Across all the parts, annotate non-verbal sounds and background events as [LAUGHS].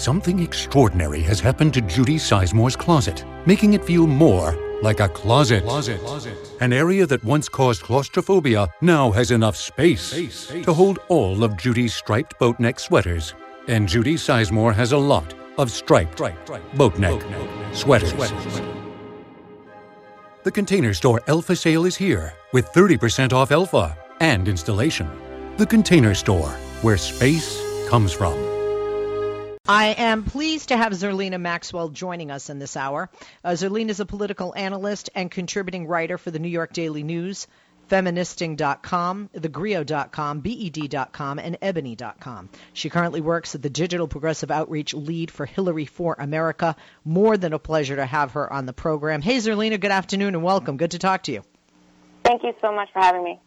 Something extraordinary has happened to Judy Sizemore's closet, making it feel more like a closet. closet. An area that once caused claustrophobia now has enough space, space, space. to hold all of Judy's striped boat neck sweaters. And Judy Sizemore has a lot of striped, striped boat neck, boat neck sweaters. sweaters. The container store Elfa sale is here with 30% off Elfa and installation. The container store, where space comes from. I am pleased to have Zerlina Maxwell joining us in this hour. Uh, Zerlina is a political analyst and contributing writer for the New York Daily News, feministing.com, thegrio.com, bet.com, and ebony.com. She currently works at the Digital Progressive Outreach Lead for Hillary for America. More than a pleasure to have her on the program. Hey, Zerlina, good afternoon and welcome. Good to talk to you. Thank you so much for having me.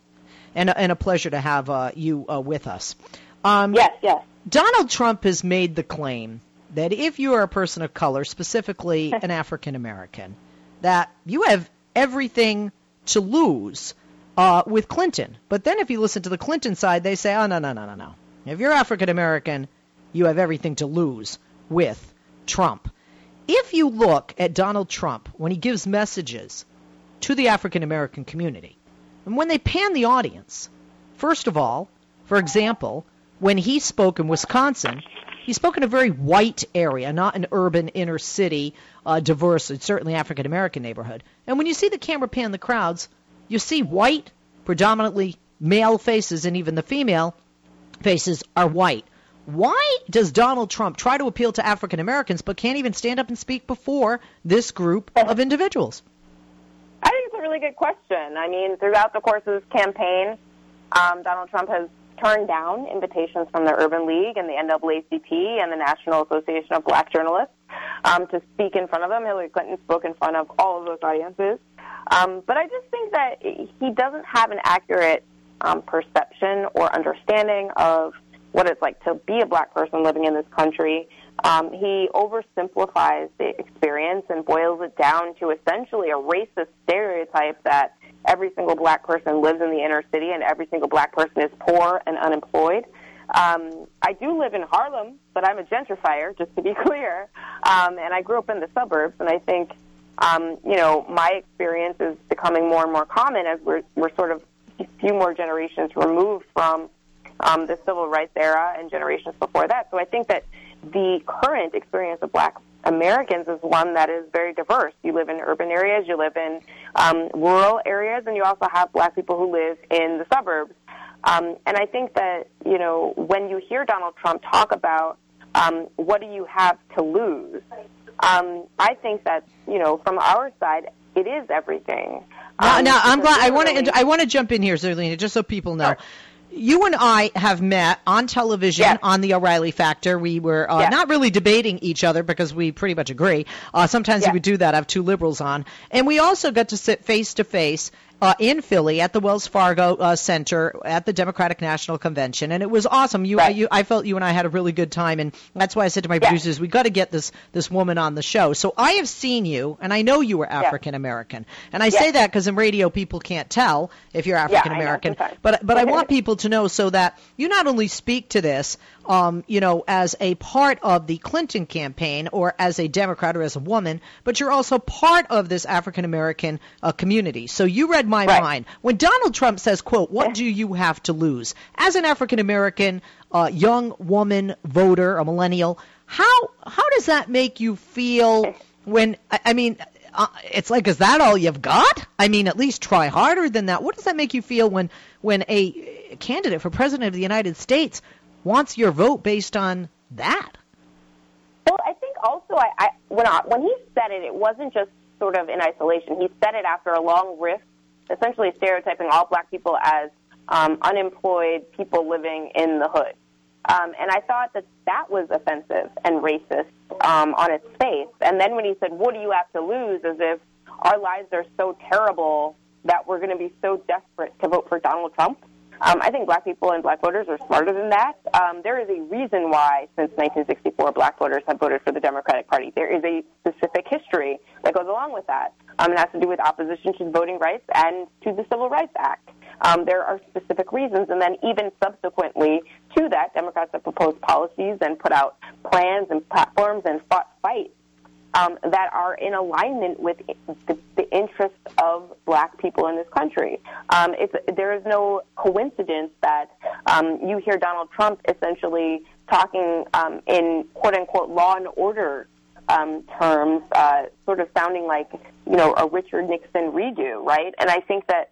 And, and a pleasure to have uh, you uh, with us. Um, yes, yes. Donald Trump has made the claim that if you are a person of color, specifically [LAUGHS] an African American, that you have everything to lose uh, with Clinton. But then if you listen to the Clinton side, they say, oh, no, no, no, no, no. If you're African American, you have everything to lose with Trump. If you look at Donald Trump when he gives messages to the African American community, and when they pan the audience, first of all, for example, when he spoke in Wisconsin, he spoke in a very white area, not an urban inner city, uh, diverse, and certainly African American neighborhood. And when you see the camera pan the crowds, you see white, predominantly male faces, and even the female faces are white. Why does Donald Trump try to appeal to African Americans but can't even stand up and speak before this group of individuals? I think it's a really good question. I mean, throughout the course of this campaign, um, Donald Trump has turned down invitations from the Urban League and the NAACP and the National Association of Black Journalists um, to speak in front of them. Hillary Clinton spoke in front of all of those audiences. Um, but I just think that he doesn't have an accurate um, perception or understanding of what it's like to be a black person living in this country. Um, he oversimplifies the experience and boils it down to essentially a racist stereotype that every single black person lives in the inner city and every single black person is poor and unemployed. Um, I do live in Harlem, but I'm a gentrifier, just to be [LAUGHS] clear. Um, and I grew up in the suburbs, and I think, um, you know, my experience is becoming more and more common as we're, we're sort of a few more generations removed from um, the civil rights era and generations before that. So I think that the current experience of black Americans is one that is very diverse. You live in urban areas, you live in um, rural areas, and you also have black people who live in the suburbs. Um, and I think that, you know, when you hear Donald Trump talk about um, what do you have to lose, um, I think that, you know, from our side, it is everything. Um, now, now I'm glad. I want to. I want to jump in here, Zerlina, just so people know. Oh you and I have met on television yes. on the O'Reilly Factor. We were uh, yes. not really debating each other because we pretty much agree. Uh, sometimes yes. we would do that. I have two liberals on, and we also got to sit face to face uh, in Philly at the Wells Fargo uh, Center at the Democratic National Convention, and it was awesome. You, right. you, I felt you and I had a really good time, and that's why I said to my yes. producers, "We got to get this this woman on the show." So I have seen you, and I know you were African American, and I yes. say that because in radio people can't tell if you're African American, yeah, but but I want people to know so that you not only speak to this, um, you know, as a part of the Clinton campaign or as a Democrat or as a woman, but you're also part of this African American uh, community. So you read my right. mind. When Donald Trump says, quote, what do you have to lose? As an African American uh, young woman voter, a millennial, how how does that make you feel when I, I mean uh, it's like is that all you've got? I mean, at least try harder than that. What does that make you feel when when a candidate for president of the United States wants your vote based on that. Well, I think also I, I when I, when he said it, it wasn't just sort of in isolation. He said it after a long rift, essentially stereotyping all black people as um, unemployed people living in the hood. Um, and I thought that that was offensive and racist um, on its face. And then when he said, "What do you have to lose?" as if our lives are so terrible that we're going to be so desperate to vote for Donald Trump Um, I think black people and black voters are smarter than that. Um, there is a reason why, since 1964, black voters have voted for the Democratic Party. There is a specific history that goes along with that. Um, it has to do with opposition to voting rights and to the Civil Rights Act. Um, there are specific reasons, and then even subsequently to that, Democrats have proposed policies and put out plans and platforms and fought fights um, that are in alignment with the, the, interests of black people in this country. Um, there is no coincidence that um, you hear Donald Trump essentially talking um, in quote unquote law and order um, terms, uh, sort of sounding like you know a Richard Nixon redo, right? And I think that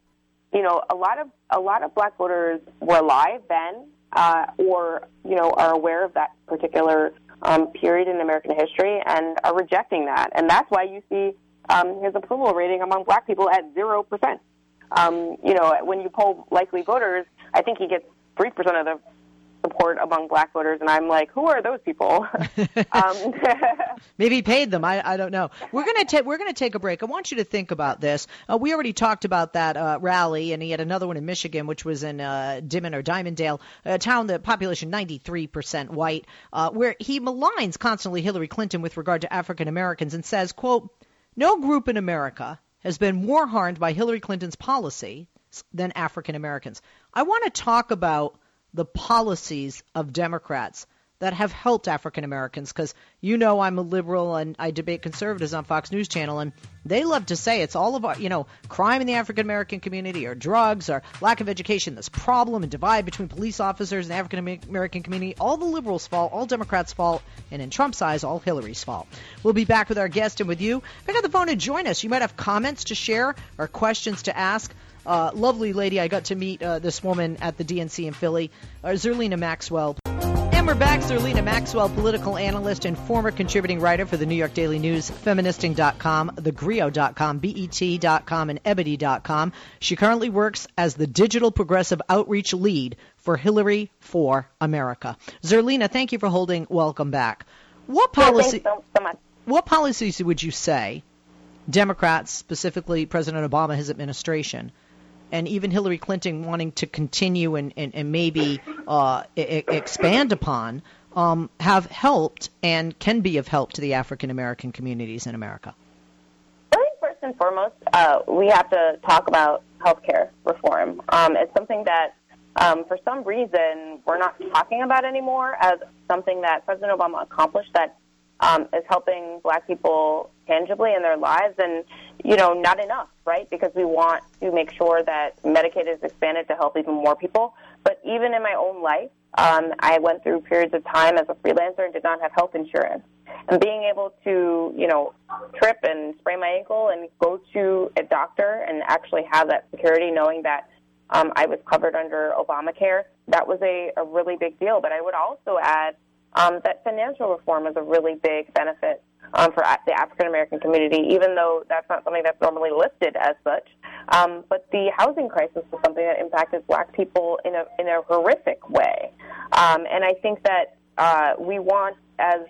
you know a lot of a lot of black voters were alive then, uh, or you know are aware of that particular um, period in American history and are rejecting that. And that's why you see um, his approval rating among black people at 0%. Um, you know, when you poll likely voters, I think he gets 3% of the support among black voters, and I'm like, who are those people? [LAUGHS] um, [LAUGHS] Maybe paid them. I, I don't know. We're gonna take we're gonna take a break. I want you to think about this. Uh, we already talked about that uh, rally, and he had another one in Michigan, which was in uh, Dimon or Dimondale, a town that population 93% white, uh, where he maligns constantly Hillary Clinton with regard to African Americans and says, "quote No group in America has been more harmed by Hillary Clinton's policy." than African Americans. I want to talk about the policies of Democrats that have helped African Americans because you know I'm a liberal and I debate conservatives on Fox News Channel and they love to say it's all about you know crime in the African American community or drugs or lack of education this problem and divide between police officers and African American community all the liberals' fault all Democrats' fault and in Trump's eyes all Hillary's fault. We'll be back with our guest and with you. Pick up the phone and join us. You might have comments to share or questions to ask uh, lovely lady. I got to meet uh, this woman at the DNC in Philly, uh, Zerlina Maxwell. And we're back. Zerlina Maxwell, political analyst and former contributing writer for the New York Daily News, feministing.com, thegrio.com, bet.com, and ebony.com. She currently works as the digital progressive outreach lead for Hillary for America. Zerlina, thank you for holding. Welcome back. What policy? so. What policies would you say Democrats, specifically President Obama, his administration, and even Hillary Clinton wanting to continue and, and, and maybe uh, I- expand upon um, have helped and can be of help to the African American communities in America? I think first and foremost, uh, we have to talk about healthcare reform. Um, it's something that, um, for some reason, we're not talking about anymore as something that President Obama accomplished that um, is helping black people tangibly in their lives and you know not enough right? Because we want to make sure that medicaid is expanded to help even more people. But even in my own life um, i went through periods of time as a freelancer and did not have health insurance. And being able to you know trip and sprain my ankle and go to a doctor and actually have that security knowing that um, i was covered under obamacare that was a, a really big deal. But i would also add um, that financial reform is a really big benefit um, for the African American community, even though that's not something that's normally listed as such. Um, but the housing crisis was something that impacted black people in a, in a horrific way. Um, and I think that uh, we want, as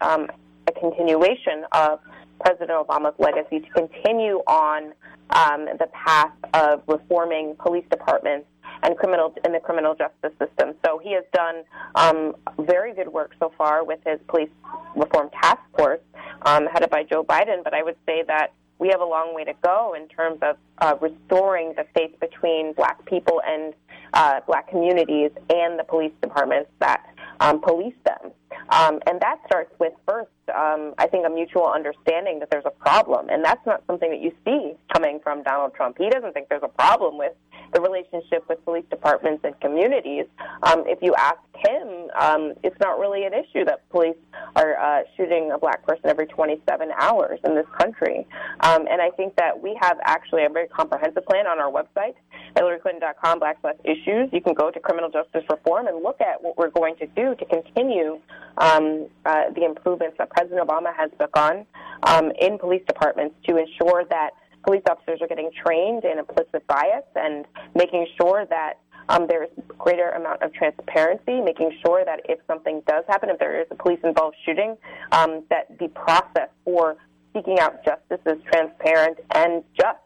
um, a continuation of President Obama's legacy, to continue on um, the path of reforming police departments and criminal in the criminal justice system. So he has done um, very good work so far with his police reform task force, um, headed by Joe Biden. But I would say that we have a long way to go in terms of uh, restoring the faith between black people and uh, black communities and the police departments that um, police them. Um, and that starts with first, um, I think, a mutual understanding that there's a problem. And that's not something that you see coming from Donald Trump. He doesn't think there's a problem with the relationship with police departments and communities. Um, if you ask him, um, it's not really an issue that police are uh, shooting a black person every 27 hours in this country. Um, and I think that we have actually a very comprehensive plan on our website, hillaryclinton.com backslash issues. You can go to criminal justice reform and look at what we're going to do to continue um, uh, the improvements that President Obama has begun um, in police departments to ensure that police officers are getting trained in implicit bias and making sure that um, there's greater amount of transparency, making sure that if something does happen, if there is a police-involved shooting, um, that the process for seeking out justice is transparent and just.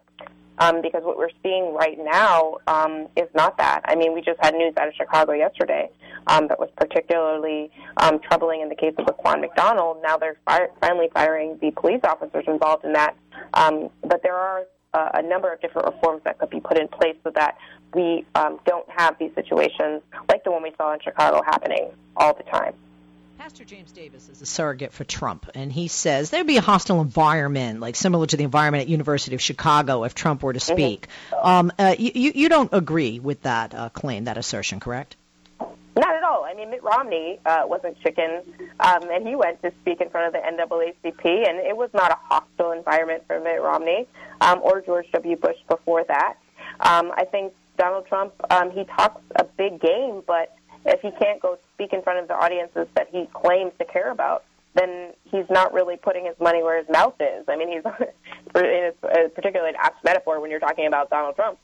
Um, because what we're seeing right now um, is not that. I mean, we just had news out of Chicago yesterday um, that was particularly um, troubling in the case of Laquan McDonald. Now they're fire- finally firing the police officers involved in that. Um, but there are uh, a number of different reforms that could be put in place so that we um, don't have these situations like the one we saw in Chicago happening all the time. Pastor James Davis is a surrogate for Trump, and he says there'd be a hostile environment, like similar to the environment at University of Chicago, if Trump were to mm-hmm. speak. Mm-hmm. Um, uh, you, you don't agree with that uh, claim, that assertion, correct? Not at all. I mean, Mitt Romney uh, wasn't chicken, um, and he went to speak in front of the NAACP, and it was not a hostile environment for Mitt Romney um, or George W. Bush before that. Um, I think Donald Trump, um, he talks a big game, but if he can't go speak in front of the audiences that he claims to care about, then he's not really putting his money where his mouth is. I mean, he's [LAUGHS] in a, particularly an apt metaphor when you're talking about Donald Trump.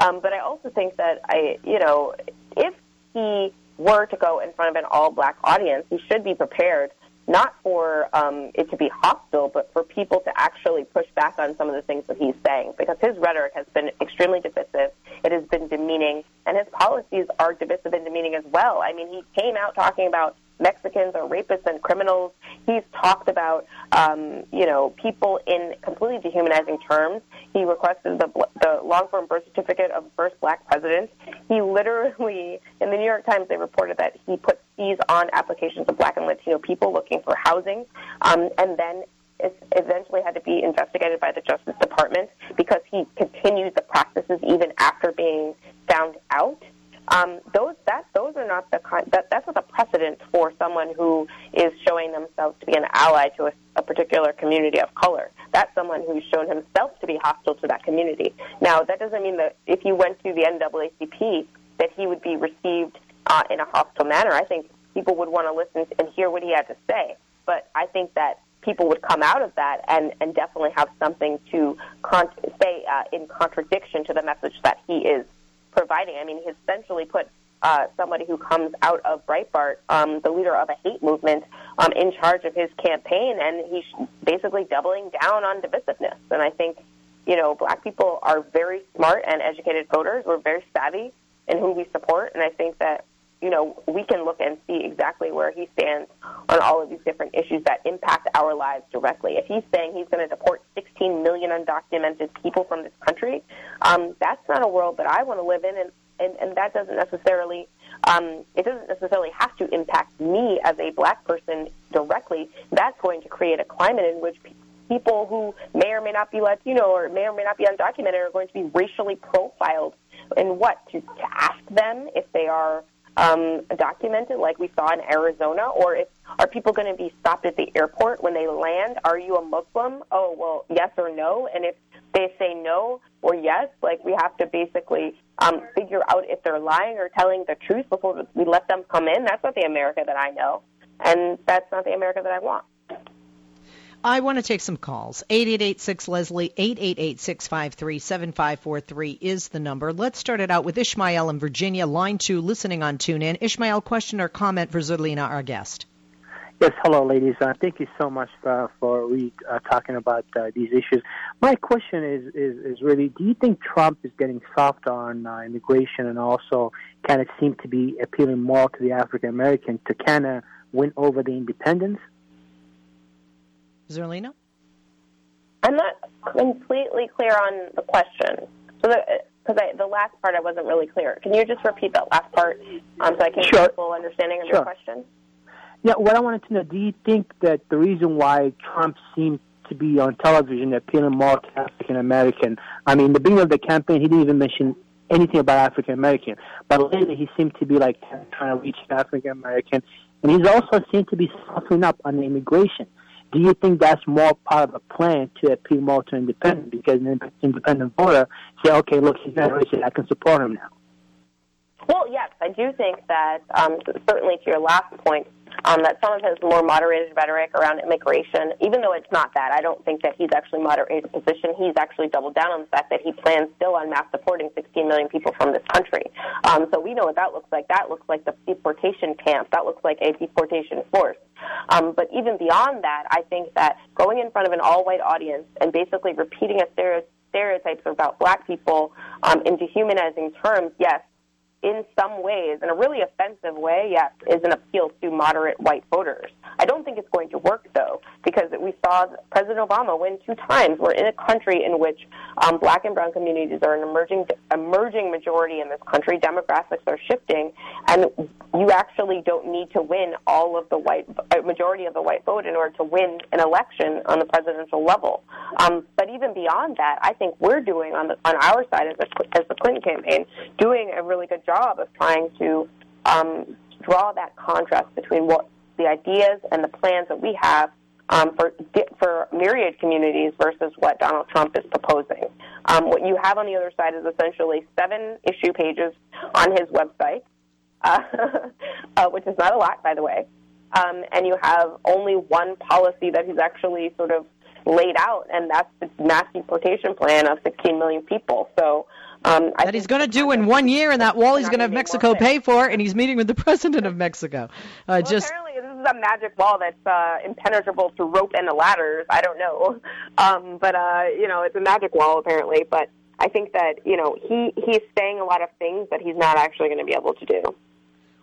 Um, but I also think that I, you know, if he were to go in front of an all-black audience, he should be prepared not for um, it to be hostile, but for people to actually push back on some of the things that he's saying, because his rhetoric has been extremely divisive. It has been demeaning, and his policies are divisive and demeaning as well. I mean, he came out talking about Mexicans are rapists and criminals. He's talked about, um, you know, people in completely dehumanizing terms. He requested the, the long-form birth certificate of the first black president. He literally, in the New York Times, they reported that he put fees on applications of black and Latino people looking for housing, um, and then it eventually had to be investigated by the Justice Department because he continued the practices even after being found out. Um, those that those are not the kind that that's not the precedent for someone who is showing themselves to be an ally to a, a particular community of color. That's someone who's shown himself to be hostile to that community. Now that doesn't mean that if you went to the NAACP that he would be received uh, in a hostile manner. I think people would want to listen and hear what he had to say. But I think that people would come out of that and, and definitely have something to con- say uh, in contradiction to the message that he is providing. I mean, he essentially put uh, somebody who comes out of Breitbart, um, the leader of a hate movement, um, in charge of his campaign, and he's basically doubling down on divisiveness. And I think, you know, black people are very smart and educated voters. We're very savvy in who we support, and I think that you know, we can look and see exactly where he stands on all of these different issues that impact our lives directly. If he's saying he's going to deport 16 million undocumented people from this country, um, that's not a world that I want to live in, and, and, and that doesn't necessarily um, it doesn't necessarily have to impact me as a black person directly. That's going to create a climate in which people who may or may not be Latino or may or may not be undocumented are going to be racially profiled. And what to, to ask them if they are um, documented, like we saw in Arizona, or if are people going to be stopped at the airport when they land? Are you a Muslim? Oh, well, yes or no. And if they say no or yes, like we have to basically um, figure out if they're lying or telling the truth before we let them come in. That's not the America that I know, and that's not the America that I want. I want to take some calls. 8886 Leslie, 888 653 7543 is the number. Let's start it out with Ishmael in Virginia, line two, listening on TuneIn. Ishmael, question or comment for Zerlina, our guest? Yes, hello, ladies. Uh, thank you so much uh, for re- uh, talking about uh, these issues. My question is, is, is really: Do you think Trump is getting soft on uh, immigration and also kind of seem to be appealing more to the African American to kind of win over the independents? Zerlina? I'm not completely clear on the question. So, because the last part I wasn't really clear. Can you just repeat that last part um, so I can sure. get a full understanding of sure. your question? Yeah, what I wanted to know: Do you think that the reason why Trump seemed to be on television appealing more to African American? I mean, the beginning of the campaign, he didn't even mention anything about African American, but later he seemed to be like trying to reach African American, and he's also seemed to be softening up on immigration. Do you think that's more part of a plan to appeal more to independent? Because an independent voter say, okay, look, he's not racist, I can support him now. Well, yes, I do think that um, certainly to your last point, um, that some of his more moderated rhetoric around immigration, even though it's not that, I don't think that he's actually moderated position. He's actually doubled down on the fact that he plans still on mass deporting 16 million people from this country. Um, so we know what that looks like. That looks like the deportation camp. That looks like a deportation force. Um, but even beyond that, I think that going in front of an all-white audience and basically repeating a stereotype stereotypes about black people um, in dehumanizing terms, yes, in some ways, in a really offensive way, yes, is an appeal to moderate white voters. I don't think it's going to work, though, because we saw President Obama win two times. We're in a country in which um, black and brown communities are an emerging, emerging majority in this country. Demographics are shifting, and you actually don't need to win all of the white, uh, majority of the white vote in order to win an election on the presidential level. Um, but even beyond that, I think we're doing on, the, on our side as, a, as the Clinton campaign, doing a really good job of trying to um, draw that contrast between what the ideas and the plans that we have um, for for myriad communities versus what Donald Trump is proposing. Um, what you have on the other side is essentially seven issue pages on his website, [LAUGHS] uh, uh, which is not a lot, by the way. Um, and you have only one policy that he's actually sort of laid out, and that's the mass deportation plan of 16 million people. So um, that he's going to do in one year, and that wall he's going to have Mexico pay for, and he's meeting with the [LAUGHS] president of Mexico. Uh, well, just apparently, this is a magic wall that's uh, impenetrable to rope and the ladders. I don't know, [LAUGHS] um, but uh, you know, it's a magic wall apparently. But I think that you know he he's saying a lot of things that he's not actually going to be able to do.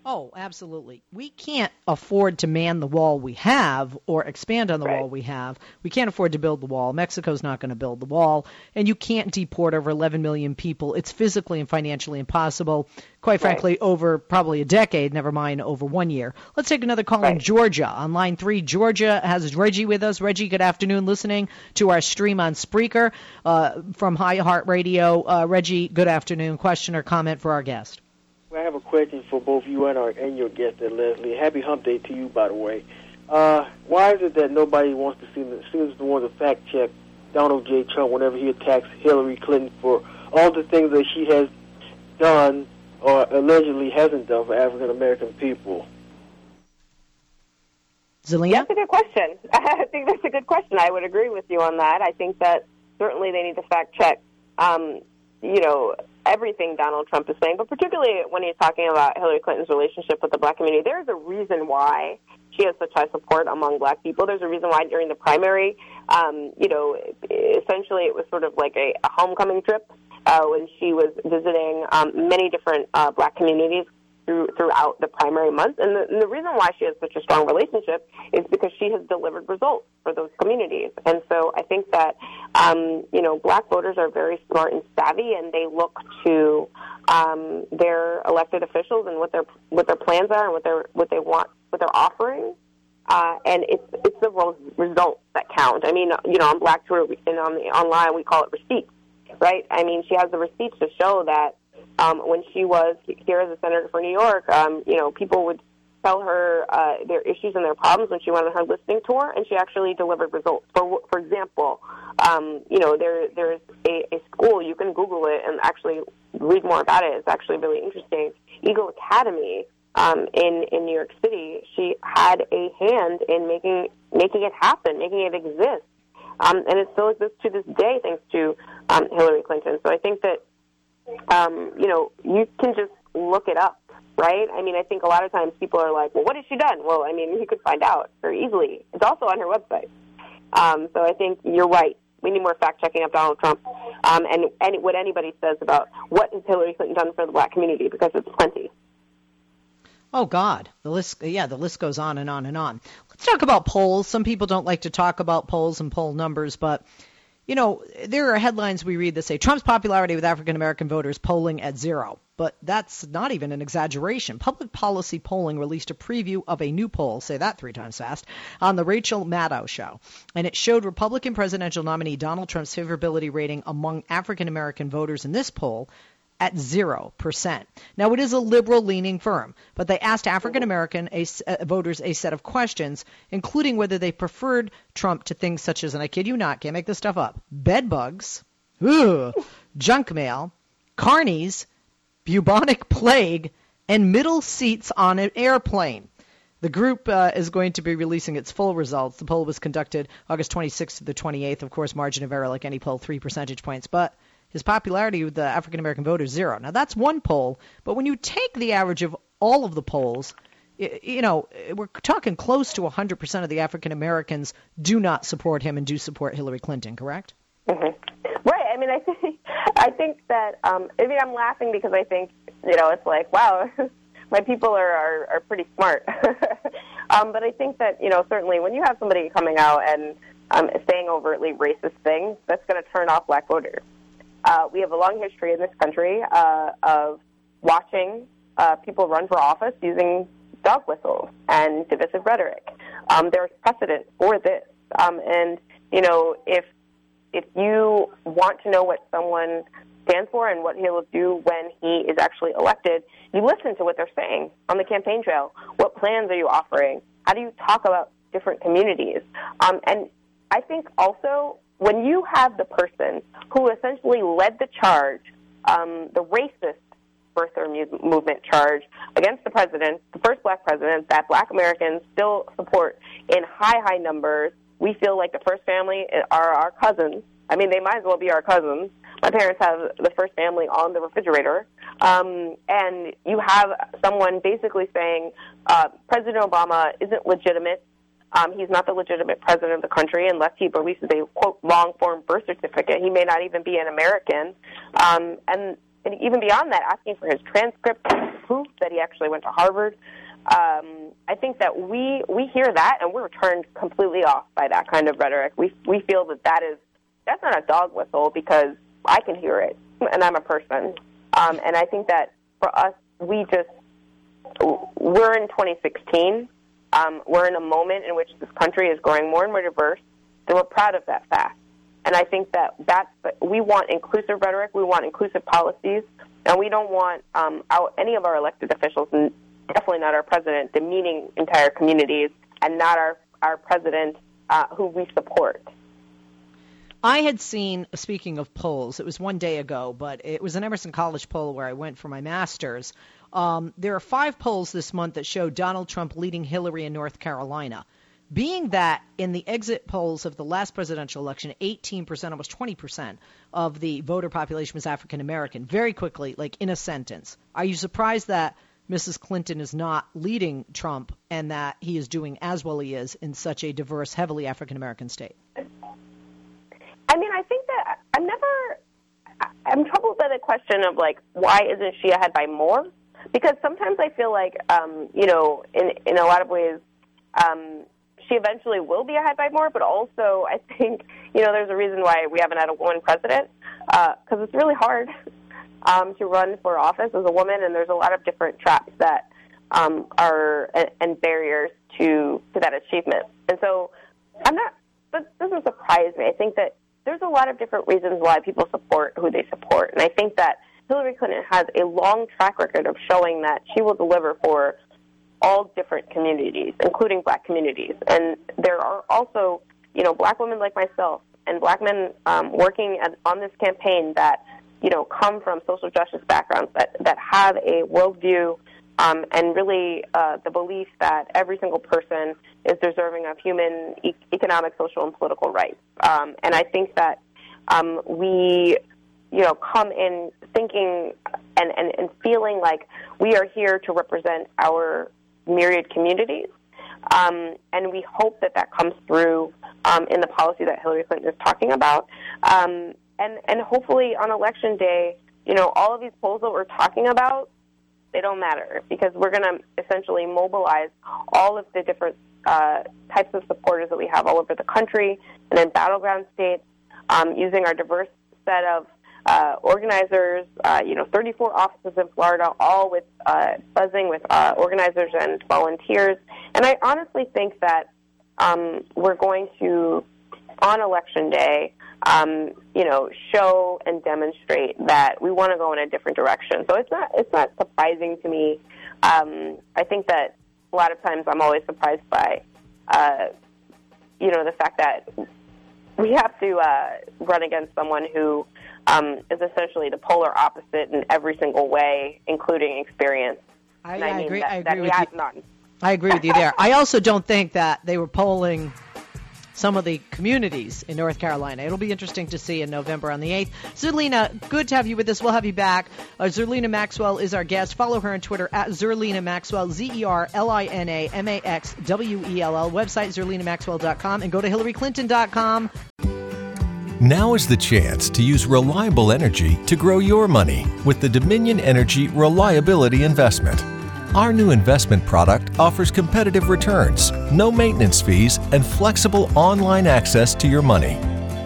Oh, absolutely. We can't afford to man the wall we have or expand on the right. wall we have. We can't afford to build the wall. Mexico's not going to build the wall. And you can't deport over 11 million people. It's physically and financially impossible. Quite frankly, right. over probably a decade, never mind over one year. Let's take another call right. in Georgia. On line three, Georgia has Reggie with us. Reggie, good afternoon. Listening to our stream on Spreaker uh, from iHeartRadio. Uh, Reggie, good afternoon. Question or comment for our guest? I have a question for both you and our and your guest, there, Leslie. Happy Hump Day to you, by the way. Uh, why is it that nobody wants to seem seems to want to fact check Donald J. Trump whenever he attacks Hillary Clinton for all the things that she has done or allegedly hasn't done for African American people? Zelia? That's a good question. [LAUGHS] I think that's a good question. I would agree with you on that. I think that certainly they need to fact check. Um, you know, everything Donald Trump is saying, but particularly when he's talking about Hillary Clinton's relationship with the black community, there's a reason why she has such high support among black people. There's a reason why during the primary, um, you know, essentially it was sort of like a, a homecoming trip uh, when she was visiting um, many different uh, black communities through, throughout the primary months. And the, and the reason why she has such a strong relationship is because she has delivered results for those communities. And so I think that, um, you know, black voters are very smart and savvy, and they look to um, their elected officials and what their what their plans are and what they what they want, what they're offering. Uh, and it's it's the results that count. I mean, you know, on Black Twitter and on the online we call it receipts, right? I mean, she has the receipts to show that um, when she was here as a senator for New York, um, you know, people would tell her uh, their issues and their problems when she went on her listening tour, and she actually delivered results. For for example, um, you know, there there's a, a school you can Google it and actually read more about it. It's actually really interesting. Eagle Academy um, in in New York City. She had a hand in making making it happen, making it exist, um, and it still exists to this day thanks to um, Hillary Clinton. So I think that um, you know, you can just look it up, right? I mean, I think a lot of times people are like, well, what has she done? Well, I mean, you could find out very easily. It's also on her website. Um, so I think you're right. We need more fact checking of Donald Trump um, and, and what anybody says about what has Hillary Clinton done for the black community because it's plenty. Oh God, the list. Yeah, the list goes on and on and on. Let's talk about polls. Some people don't like to talk about polls and poll numbers, but you know, there are headlines we read that say Trump's popularity with African American voters polling at zero. But that's not even an exaggeration. Public Policy Polling released a preview of a new poll, say that three times fast, on the Rachel Maddow show. And it showed Republican presidential nominee Donald Trump's favorability rating among African American voters in this poll at 0%. Now, it is a liberal leaning firm, but they asked African American uh, voters a set of questions, including whether they preferred Trump to things such as, and I kid you not, can't make this stuff up, bed bugs, ugh, junk mail, carnies, bubonic [LAUGHS] plague, and middle seats on an airplane. The group uh, is going to be releasing its full results. The poll was conducted August 26th to the 28th. Of course, margin of error, like any poll, three percentage points. But his popularity with the African American voter is zero. Now that's one poll, but when you take the average of all of the polls, you know, we're talking close to 100% of the African Americans do not support him and do support Hillary Clinton, correct? Mm-hmm. Right. I mean, I think I think that um, I mean, I'm laughing because I think you know it's like wow, [LAUGHS] my people are are, are pretty smart. [LAUGHS] um, but I think that you know certainly when you have somebody coming out and um, saying overtly racist things, that's going to turn off black voters. Uh, we have a long history in this country uh, of watching uh, people run for office using dog whistles and divisive rhetoric. Um, there's precedent for this, um, and you know if if you want to know what someone stands for and what he will do when he is actually elected, you listen to what they're saying on the campaign trail. What plans are you offering? How do you talk about different communities? Um, and I think also when you have the person who essentially led the charge, um, the racist birther movement charge against the president, the first black president that black Americans still support in high, high numbers. We feel like the first family are our cousins. I mean, they might as well be our cousins. My parents have the first family on the refrigerator. Um, and you have someone basically saying uh, President Obama isn't legitimate um, he's not the legitimate president of the country unless he releases a quote long form birth certificate. He may not even be an American. Um, and, and even beyond that, asking for his transcript, proof that he actually went to Harvard. Um, I think that we we hear that and we're turned completely off by that kind of rhetoric. We we feel that that is that's not a dog whistle because I can hear it and I'm a person. Um, and I think that for us, we just we're in 2016 um, we're in a moment in which this country is growing more and more diverse, and we're proud of that fact. And I think that that's, we want inclusive rhetoric, we want inclusive policies, and we don't want um, our, any of our elected officials, and definitely not our president, demeaning entire communities, and not our, our president uh, who we support. I had seen, speaking of polls, it was one day ago, but it was an Emerson College poll where I went for my master's. Um, there are five polls this month that show Donald Trump leading Hillary in North Carolina. Being that in the exit polls of the last presidential election, 18%, almost 20% of the voter population was African American, very quickly, like in a sentence. Are you surprised that Mrs. Clinton is not leading Trump and that he is doing as well he is in such a diverse, heavily African American state? I mean, I think that I'm never. I'm troubled by the question of like, why isn't she ahead by more? Because sometimes I feel like, um, you know, in in a lot of ways, um, she eventually will be ahead by more. But also, [LAUGHS] I think, you know, there's a reason why we haven't had a woman president because uh, it's really hard um, to run for office as a woman, and there's a lot of different traps that um, are and barriers to to that achievement. And so, I'm not. That doesn't surprise me. I think that there's a lot of different reasons why people support who they support, and I think that Hillary Clinton has a long track record of showing that she will deliver for all different communities, including black communities. And there are also, you know, black women like myself and black men um, working at, on this campaign that, you know, come from social justice backgrounds that, that have a worldview um, and really uh, the belief that every single person is deserving of human, e- economic, social, and political rights. Um, and I think that um, we you know, come in thinking and, and, and feeling like we are here to represent our myriad communities. Um, and we hope that that comes through um, in the policy that Hillary Clinton is talking about. Um, and, and hopefully on election day, you know, all of these polls that we're talking about, they don't matter because we're going to essentially mobilize all of the different uh, types of supporters that we have all over the country and in battleground states um, using our diverse set of uh, organizers, uh, you know, 34 offices in Florida, all with uh, buzzing with uh, organizers and volunteers. And I honestly think that um, we're going to, on election day, um, you know, show and demonstrate that we want to go in a different direction. So it's not it's not surprising to me. Um, I think that a lot of times I'm always surprised by, uh, you know, the fact that we have to uh, run against someone who um, is essentially the polar opposite in every single way, including experience. I, I, I agree. That, I agree with you. None. I agree with you there. I also don't think that they were polling some of the communities in North Carolina. It'll be interesting to see in November on the 8th. Zerlina, good to have you with us. We'll have you back. Uh, Zerlina Maxwell is our guest. Follow her on Twitter at Zerlina Maxwell, Z E R L I N A M A X W E L L. Website, zerlinamaxwell.com, and go to hillaryclinton.com Now is the chance to use reliable energy to grow your money with the Dominion Energy Reliability Investment. Our new investment product offers competitive returns, no maintenance fees, and flexible online access to your money.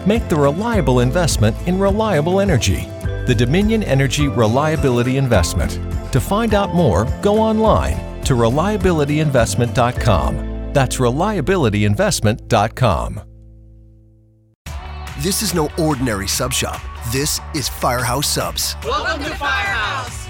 Make the reliable investment in reliable energy. The Dominion Energy Reliability Investment. To find out more, go online to reliabilityinvestment.com. That's reliabilityinvestment.com. This is no ordinary sub shop. This is Firehouse Subs. Welcome to Firehouse.